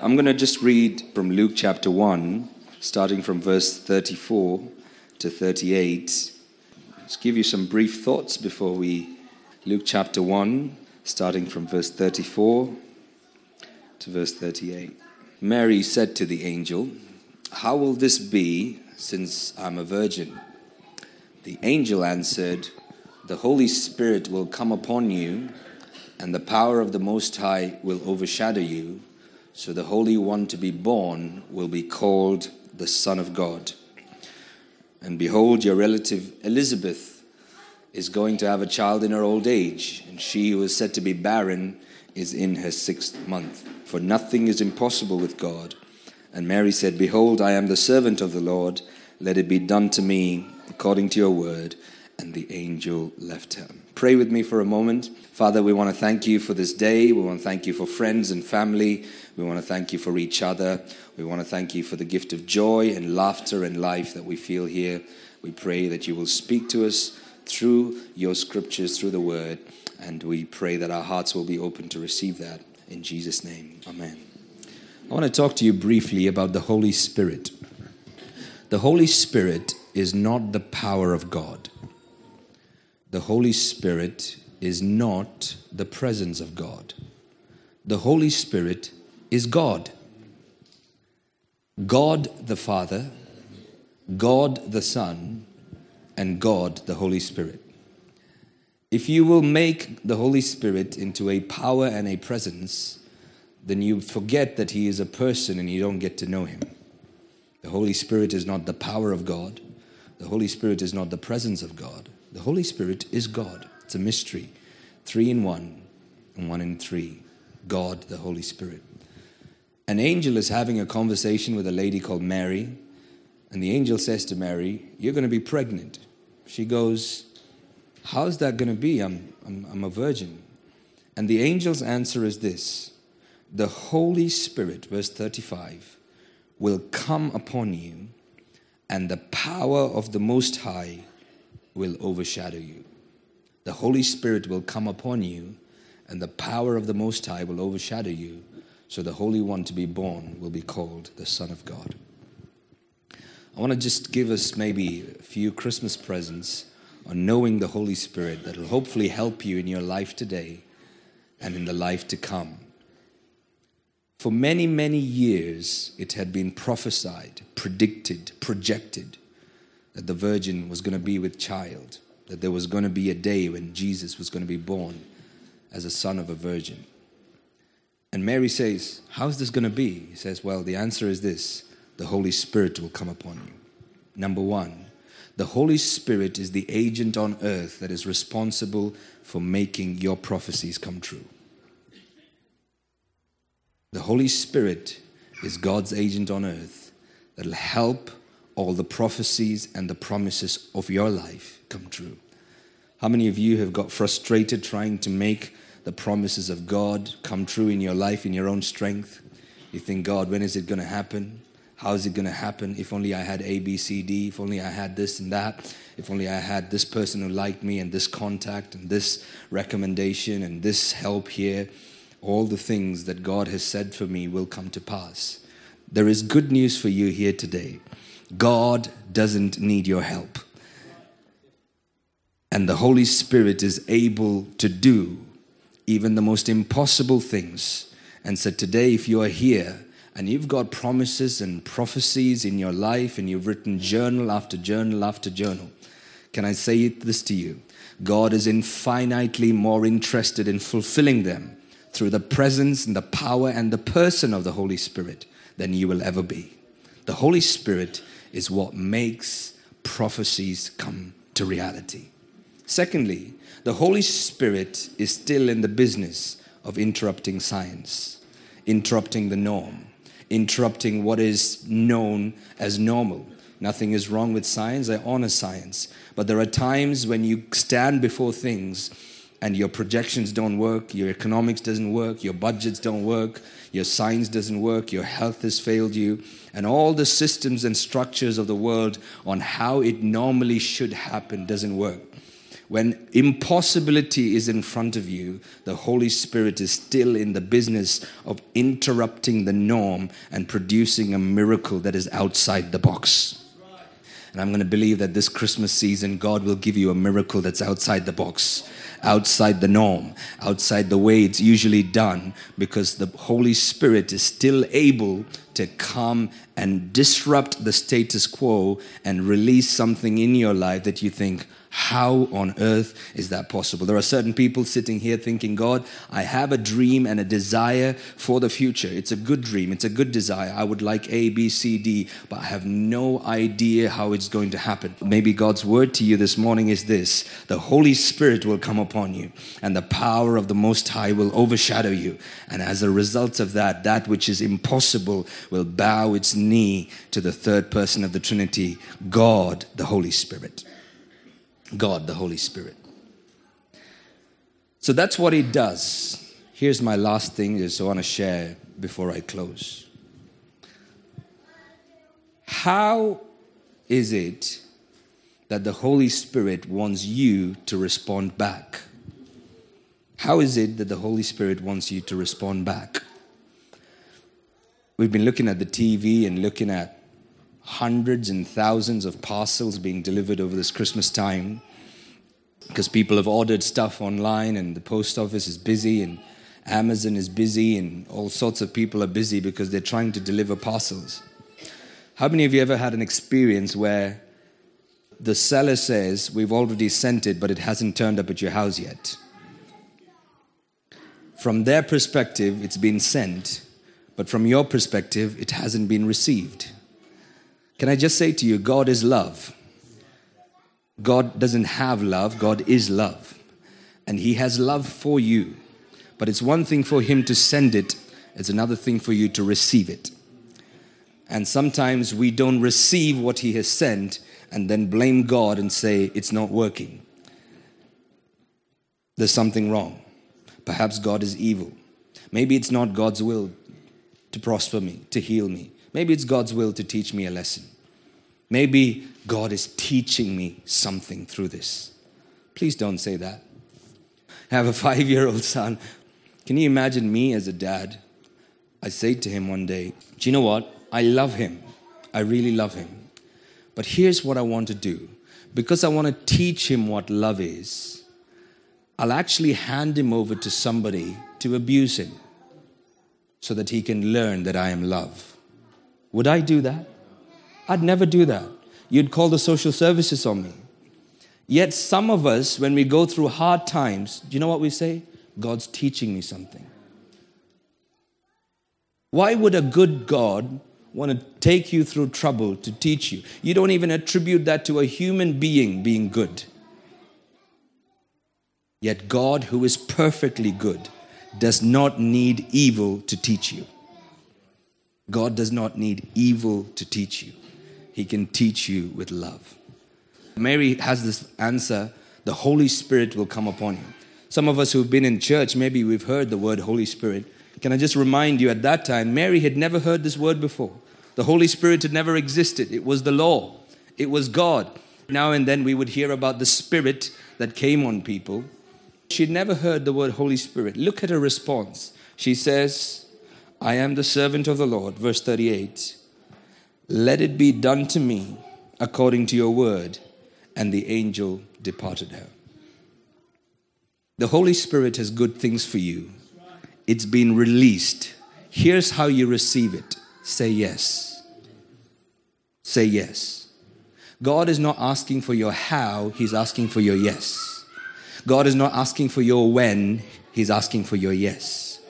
I'm going to just read from Luke chapter 1, starting from verse 34 to 38. Just give you some brief thoughts before we. Luke chapter 1, starting from verse 34 to verse 38. Mary said to the angel, How will this be since I'm a virgin? The angel answered, The Holy Spirit will come upon you, and the power of the Most High will overshadow you. So the Holy One to be born will be called the Son of God. And behold, your relative Elizabeth is going to have a child in her old age, and she who is said to be barren is in her sixth month. For nothing is impossible with God. And Mary said, Behold, I am the servant of the Lord. Let it be done to me according to your word. And the angel left her. Pray with me for a moment. Father, we want to thank you for this day. We want to thank you for friends and family. We want to thank you for each other. We want to thank you for the gift of joy and laughter and life that we feel here. We pray that you will speak to us through your scriptures, through the word, and we pray that our hearts will be open to receive that. In Jesus' name, amen. I want to talk to you briefly about the Holy Spirit. The Holy Spirit is not the power of God. The Holy Spirit is not the presence of God. The Holy Spirit is God. God the Father, God the Son, and God the Holy Spirit. If you will make the Holy Spirit into a power and a presence, then you forget that He is a person and you don't get to know Him. The Holy Spirit is not the power of God, the Holy Spirit is not the presence of God. The Holy Spirit is God. It's a mystery. Three in one and one in three. God, the Holy Spirit. An angel is having a conversation with a lady called Mary, and the angel says to Mary, You're going to be pregnant. She goes, How's that going to be? I'm, I'm, I'm a virgin. And the angel's answer is this The Holy Spirit, verse 35, will come upon you, and the power of the Most High will overshadow you. The Holy Spirit will come upon you, and the power of the Most High will overshadow you. So the Holy One to be born will be called the Son of God. I want to just give us maybe a few Christmas presents on knowing the Holy Spirit that will hopefully help you in your life today and in the life to come. For many, many years, it had been prophesied, predicted, projected that the virgin was going to be with child, that there was going to be a day when Jesus was going to be born as a son of a virgin. And Mary says, How's this going to be? He says, Well, the answer is this the Holy Spirit will come upon you. Number one, the Holy Spirit is the agent on earth that is responsible for making your prophecies come true. The Holy Spirit is God's agent on earth that will help all the prophecies and the promises of your life come true. How many of you have got frustrated trying to make the promises of God come true in your life in your own strength? You think, God, when is it going to happen? How is it going to happen? If only I had A, B, C, D. If only I had this and that. If only I had this person who liked me and this contact and this recommendation and this help here. All the things that God has said for me will come to pass. There is good news for you here today. God doesn't need your help. And the Holy Spirit is able to do even the most impossible things. And so today, if you are here and you've got promises and prophecies in your life and you've written journal after journal after journal, can I say this to you? God is infinitely more interested in fulfilling them through the presence and the power and the person of the Holy Spirit than you will ever be. The Holy Spirit is what makes prophecies come to reality. Secondly, the Holy Spirit is still in the business of interrupting science, interrupting the norm, interrupting what is known as normal. Nothing is wrong with science. I honor science. But there are times when you stand before things and your projections don't work, your economics doesn't work, your budgets don't work, your science doesn't work, your health has failed you, and all the systems and structures of the world on how it normally should happen doesn't work. When impossibility is in front of you, the Holy Spirit is still in the business of interrupting the norm and producing a miracle that is outside the box. And I'm going to believe that this Christmas season, God will give you a miracle that's outside the box, outside the norm, outside the way it's usually done, because the Holy Spirit is still able to come and disrupt the status quo and release something in your life that you think, how on earth is that possible? There are certain people sitting here thinking, God, I have a dream and a desire for the future. It's a good dream, it's a good desire. I would like A, B, C, D, but I have no idea how it's going to happen. Maybe God's word to you this morning is this the Holy Spirit will come upon you, and the power of the Most High will overshadow you. And as a result of that, that which is impossible will bow its knee to the third person of the Trinity, God, the Holy Spirit. God, the Holy Spirit. So that's what He does. Here's my last thing is I want to share before I close. How is it that the Holy Spirit wants you to respond back? How is it that the Holy Spirit wants you to respond back? We've been looking at the TV and looking at hundreds and thousands of parcels being delivered over this Christmas time because people have ordered stuff online and the post office is busy and Amazon is busy and all sorts of people are busy because they're trying to deliver parcels. How many of you ever had an experience where the seller says, We've already sent it, but it hasn't turned up at your house yet? From their perspective, it's been sent, but from your perspective, it hasn't been received. Can I just say to you, God is love. God doesn't have love, God is love. And He has love for you. But it's one thing for Him to send it, it's another thing for you to receive it. And sometimes we don't receive what He has sent and then blame God and say, it's not working. There's something wrong. Perhaps God is evil. Maybe it's not God's will to prosper me, to heal me. Maybe it's God's will to teach me a lesson. Maybe God is teaching me something through this. Please don't say that. I have a five year old son. Can you imagine me as a dad? I say to him one day, Do you know what? I love him. I really love him. But here's what I want to do. Because I want to teach him what love is, I'll actually hand him over to somebody to abuse him so that he can learn that I am love. Would I do that? I'd never do that. You'd call the social services on me. Yet, some of us, when we go through hard times, do you know what we say? God's teaching me something. Why would a good God want to take you through trouble to teach you? You don't even attribute that to a human being being good. Yet, God, who is perfectly good, does not need evil to teach you. God does not need evil to teach you. He can teach you with love. Mary has this answer the Holy Spirit will come upon you. Some of us who've been in church, maybe we've heard the word Holy Spirit. Can I just remind you at that time, Mary had never heard this word before. The Holy Spirit had never existed. It was the law, it was God. Now and then we would hear about the Spirit that came on people. She'd never heard the word Holy Spirit. Look at her response. She says, I am the servant of the Lord. Verse 38. Let it be done to me according to your word. And the angel departed her. The Holy Spirit has good things for you. It's been released. Here's how you receive it say yes. Say yes. God is not asking for your how, He's asking for your yes. God is not asking for your when, He's asking for your yes.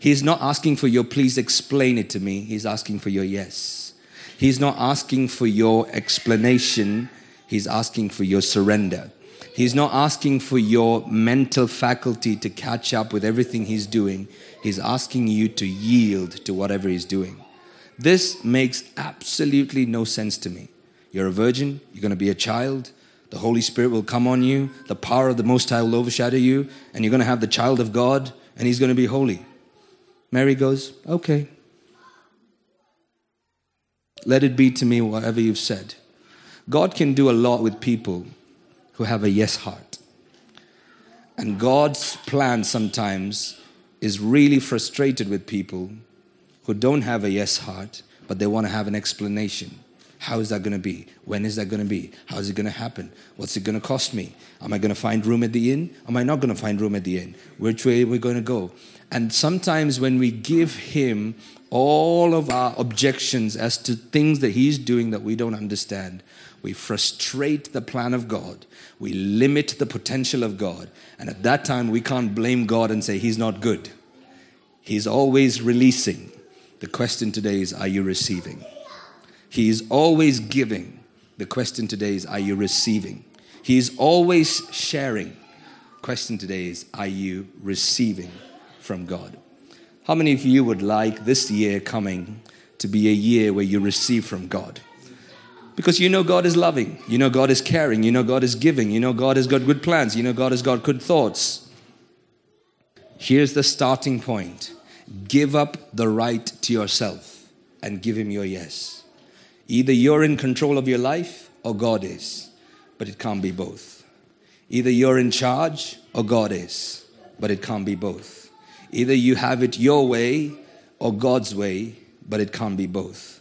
He's not asking for your please explain it to me, He's asking for your yes. He's not asking for your explanation, He's asking for your surrender. He's not asking for your mental faculty to catch up with everything He's doing. He's asking you to yield to whatever He's doing. This makes absolutely no sense to me. You're a virgin, you're going to be a child, the Holy Spirit will come on you, the power of the Most High will overshadow you, and you're going to have the child of God, and He's going to be holy. Mary goes, Okay, let it be to me whatever you've said. God can do a lot with people who have a yes heart. And God's plan sometimes is really frustrated with people who don't have a yes heart, but they want to have an explanation. How is that going to be? When is that going to be? How is it going to happen? What's it going to cost me? Am I going to find room at the inn? Am I not going to find room at the inn? Which way are we going to go? And sometimes when we give Him all of our objections as to things that He's doing that we don't understand, we frustrate the plan of God. We limit the potential of God. And at that time, we can't blame God and say He's not good. He's always releasing. The question today is Are you receiving? He is always giving. The question today is Are you receiving? He is always sharing. Question today is Are you receiving from God? How many of you would like this year coming to be a year where you receive from God? Because you know God is loving, you know God is caring, you know God is giving, you know God has got good plans, you know God has got good thoughts. Here's the starting point give up the right to yourself and give Him your yes. Either you're in control of your life or God is, but it can't be both. Either you're in charge or God is, but it can't be both. Either you have it your way or God's way, but it can't be both.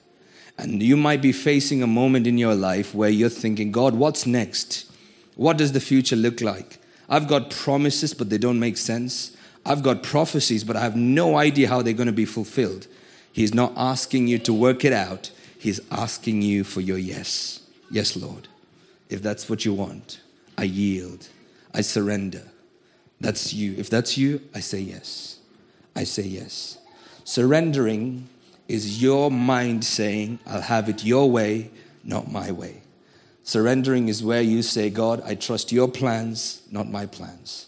And you might be facing a moment in your life where you're thinking, God, what's next? What does the future look like? I've got promises, but they don't make sense. I've got prophecies, but I have no idea how they're going to be fulfilled. He's not asking you to work it out. He's asking you for your yes. Yes, Lord. If that's what you want, I yield. I surrender. That's you. If that's you, I say yes. I say yes. Surrendering is your mind saying, I'll have it your way, not my way. Surrendering is where you say, God, I trust your plans, not my plans.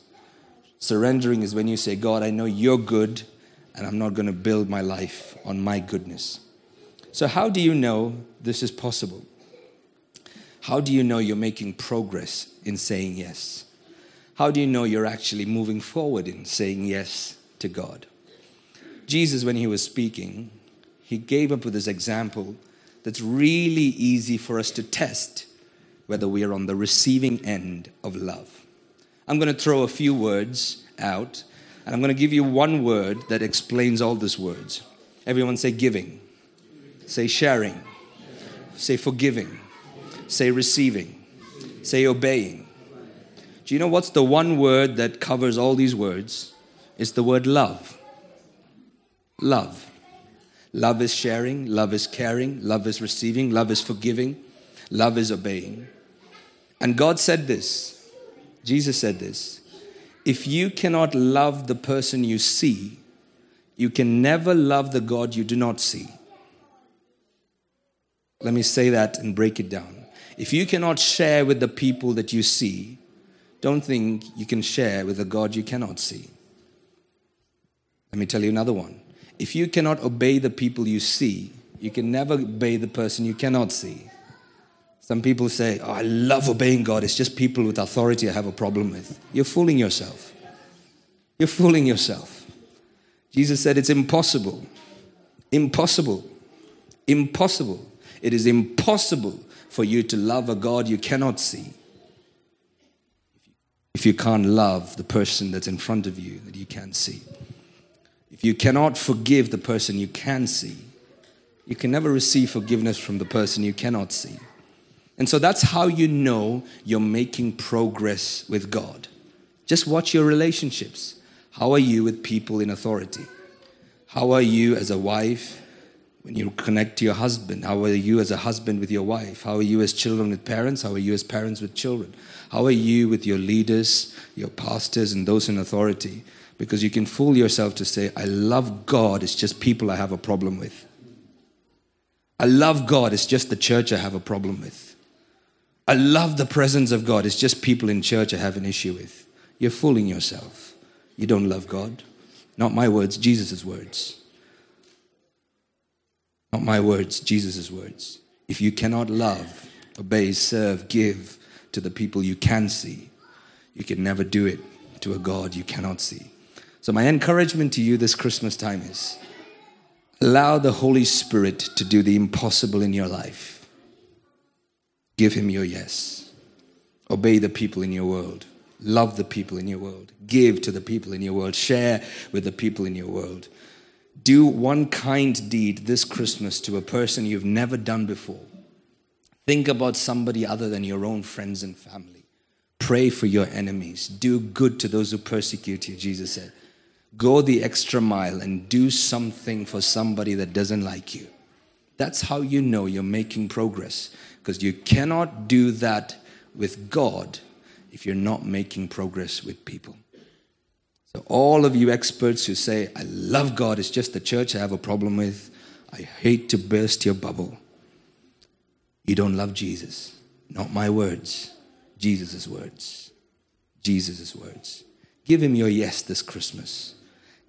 Surrendering is when you say, God, I know you're good, and I'm not going to build my life on my goodness. So, how do you know this is possible? How do you know you're making progress in saying yes? How do you know you're actually moving forward in saying yes to God? Jesus, when he was speaking, he gave up with this example that's really easy for us to test whether we are on the receiving end of love. I'm going to throw a few words out, and I'm going to give you one word that explains all these words. Everyone say giving. Say sharing. Say forgiving. Say receiving. Say obeying. Do you know what's the one word that covers all these words? It's the word love. Love. Love is sharing, love is caring, love is receiving, love is forgiving, love is obeying. And God said this, Jesus said this if you cannot love the person you see, you can never love the God you do not see. Let me say that and break it down. If you cannot share with the people that you see, don't think you can share with a God you cannot see. Let me tell you another one. If you cannot obey the people you see, you can never obey the person you cannot see. Some people say, Oh, I love obeying God. It's just people with authority I have a problem with. You're fooling yourself. You're fooling yourself. Jesus said it's impossible. Impossible. Impossible it is impossible for you to love a God you cannot see if you can't love the person that's in front of you that you can't see. If you cannot forgive the person you can see, you can never receive forgiveness from the person you cannot see. And so that's how you know you're making progress with God. Just watch your relationships. How are you with people in authority? How are you as a wife, when you connect to your husband, how are you as a husband with your wife? How are you as children with parents? How are you as parents with children? How are you with your leaders, your pastors, and those in authority? Because you can fool yourself to say, I love God, it's just people I have a problem with. I love God, it's just the church I have a problem with. I love the presence of God, it's just people in church I have an issue with. You're fooling yourself. You don't love God. Not my words, Jesus' words. Not my words, Jesus' words. If you cannot love, obey, serve, give to the people you can see, you can never do it to a God you cannot see. So, my encouragement to you this Christmas time is allow the Holy Spirit to do the impossible in your life. Give Him your yes. Obey the people in your world. Love the people in your world. Give to the people in your world. Share with the people in your world. Do one kind deed this Christmas to a person you've never done before. Think about somebody other than your own friends and family. Pray for your enemies. Do good to those who persecute you, Jesus said. Go the extra mile and do something for somebody that doesn't like you. That's how you know you're making progress because you cannot do that with God if you're not making progress with people. So, all of you experts who say, I love God, it's just the church I have a problem with, I hate to burst your bubble. You don't love Jesus. Not my words, Jesus' words. Jesus' words. Give him your yes this Christmas.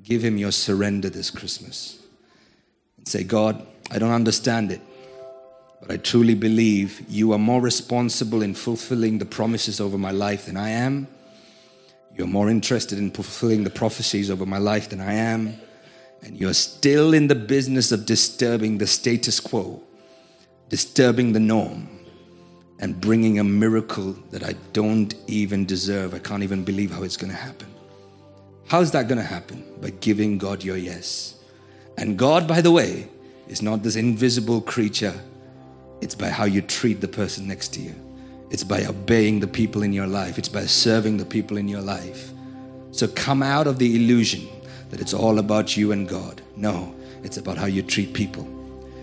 Give him your surrender this Christmas. And say, God, I don't understand it, but I truly believe you are more responsible in fulfilling the promises over my life than I am. You're more interested in fulfilling the prophecies over my life than I am. And you're still in the business of disturbing the status quo, disturbing the norm, and bringing a miracle that I don't even deserve. I can't even believe how it's going to happen. How's that going to happen? By giving God your yes. And God, by the way, is not this invisible creature, it's by how you treat the person next to you. It's by obeying the people in your life. It's by serving the people in your life. So come out of the illusion that it's all about you and God. No, it's about how you treat people.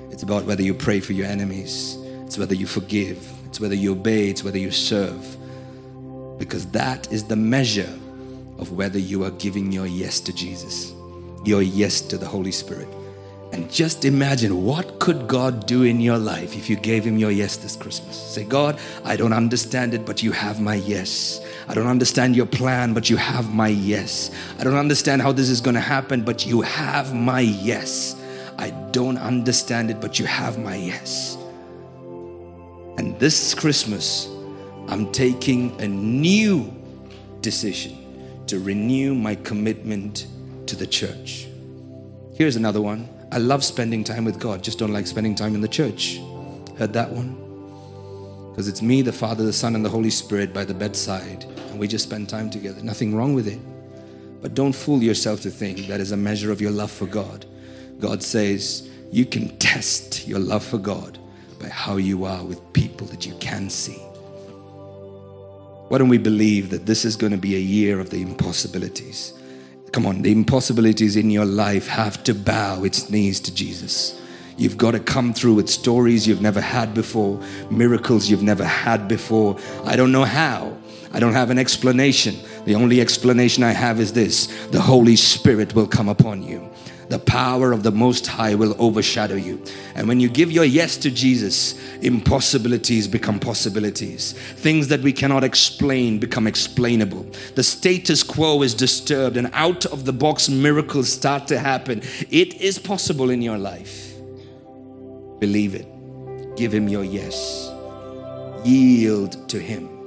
It's about whether you pray for your enemies. It's whether you forgive. It's whether you obey. It's whether you serve. Because that is the measure of whether you are giving your yes to Jesus, your yes to the Holy Spirit. And just imagine what could God do in your life if you gave him your yes this Christmas. Say, God, I don't understand it, but you have my yes. I don't understand your plan, but you have my yes. I don't understand how this is going to happen, but you have my yes. I don't understand it, but you have my yes. And this Christmas, I'm taking a new decision to renew my commitment to the church. Here's another one. I love spending time with God, just don't like spending time in the church. Heard that one? Because it's me, the Father, the Son, and the Holy Spirit by the bedside, and we just spend time together. Nothing wrong with it. But don't fool yourself to think that is a measure of your love for God. God says you can test your love for God by how you are with people that you can see. Why don't we believe that this is going to be a year of the impossibilities? Come on, the impossibilities in your life have to bow its knees to Jesus. You've got to come through with stories you've never had before, miracles you've never had before. I don't know how. I don't have an explanation. The only explanation I have is this the Holy Spirit will come upon you the power of the Most High will overshadow you. And when you give your yes to Jesus, impossibilities become possibilities. Things that we cannot explain become explainable. The status quo is disturbed, and out of the box miracles start to happen. It is possible in your life. Believe it. Give Him your yes. Yield to Him